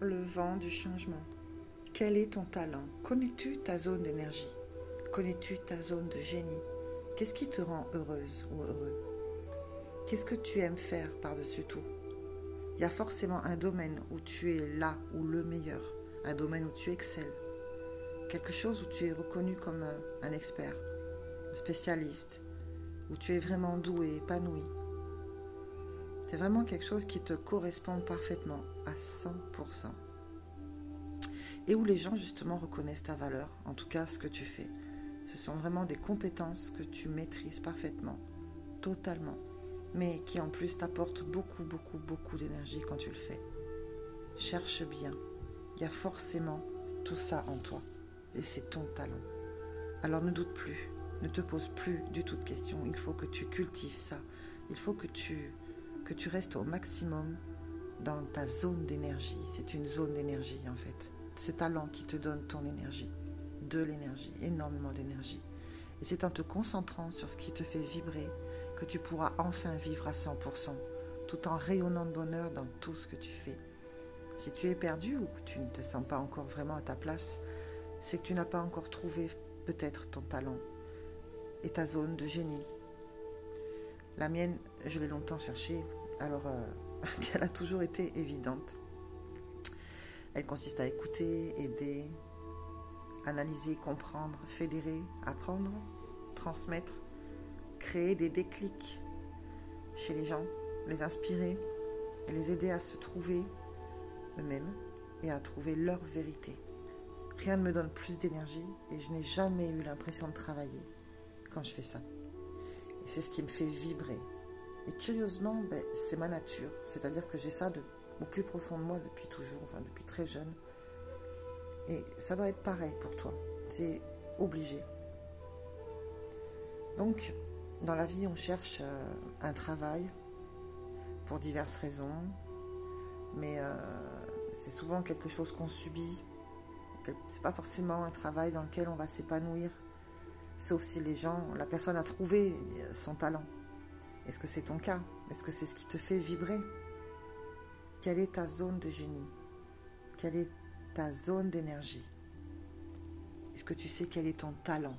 le vent du changement. Quel est ton talent? Connais-tu ta zone d'énergie? Connais-tu ta zone de génie? Qu'est-ce qui te rend heureuse ou heureux? Qu'est-ce que tu aimes faire par-dessus tout? Il y a forcément un domaine où tu es là ou le meilleur, un domaine où tu excelles, quelque chose où tu es reconnu comme un expert, un spécialiste, où tu es vraiment doué, épanoui. C'est vraiment quelque chose qui te correspond parfaitement à 100%. Et où les gens justement reconnaissent ta valeur, en tout cas ce que tu fais. Ce sont vraiment des compétences que tu maîtrises parfaitement, totalement, mais qui en plus t'apportent beaucoup, beaucoup, beaucoup d'énergie quand tu le fais. Cherche bien, il y a forcément tout ça en toi, et c'est ton talent. Alors ne doute plus, ne te pose plus du tout de questions, il faut que tu cultives ça, il faut que tu tu restes au maximum dans ta zone d'énergie. C'est une zone d'énergie en fait. Ce talent qui te donne ton énergie, de l'énergie, énormément d'énergie. Et c'est en te concentrant sur ce qui te fait vibrer que tu pourras enfin vivre à 100%, tout en rayonnant de bonheur dans tout ce que tu fais. Si tu es perdu ou que tu ne te sens pas encore vraiment à ta place, c'est que tu n'as pas encore trouvé peut-être ton talent et ta zone de génie. La mienne, je l'ai longtemps cherchée, alors euh, qu'elle a toujours été évidente. Elle consiste à écouter, aider, analyser, comprendre, fédérer, apprendre, transmettre, créer des déclics chez les gens, les inspirer et les aider à se trouver eux-mêmes et à trouver leur vérité. Rien ne me donne plus d'énergie et je n'ai jamais eu l'impression de travailler quand je fais ça. Et c'est ce qui me fait vibrer, et curieusement, ben, c'est ma nature. C'est-à-dire que j'ai ça au plus profond de moi depuis toujours, enfin depuis très jeune. Et ça doit être pareil pour toi. C'est obligé. Donc, dans la vie, on cherche euh, un travail pour diverses raisons, mais euh, c'est souvent quelque chose qu'on subit. C'est pas forcément un travail dans lequel on va s'épanouir, sauf si les gens, la personne a trouvé son talent. Est-ce que c'est ton cas? Est-ce que c'est ce qui te fait vibrer? Quelle est ta zone de génie? Quelle est ta zone d'énergie? Est-ce que tu sais quel est ton talent?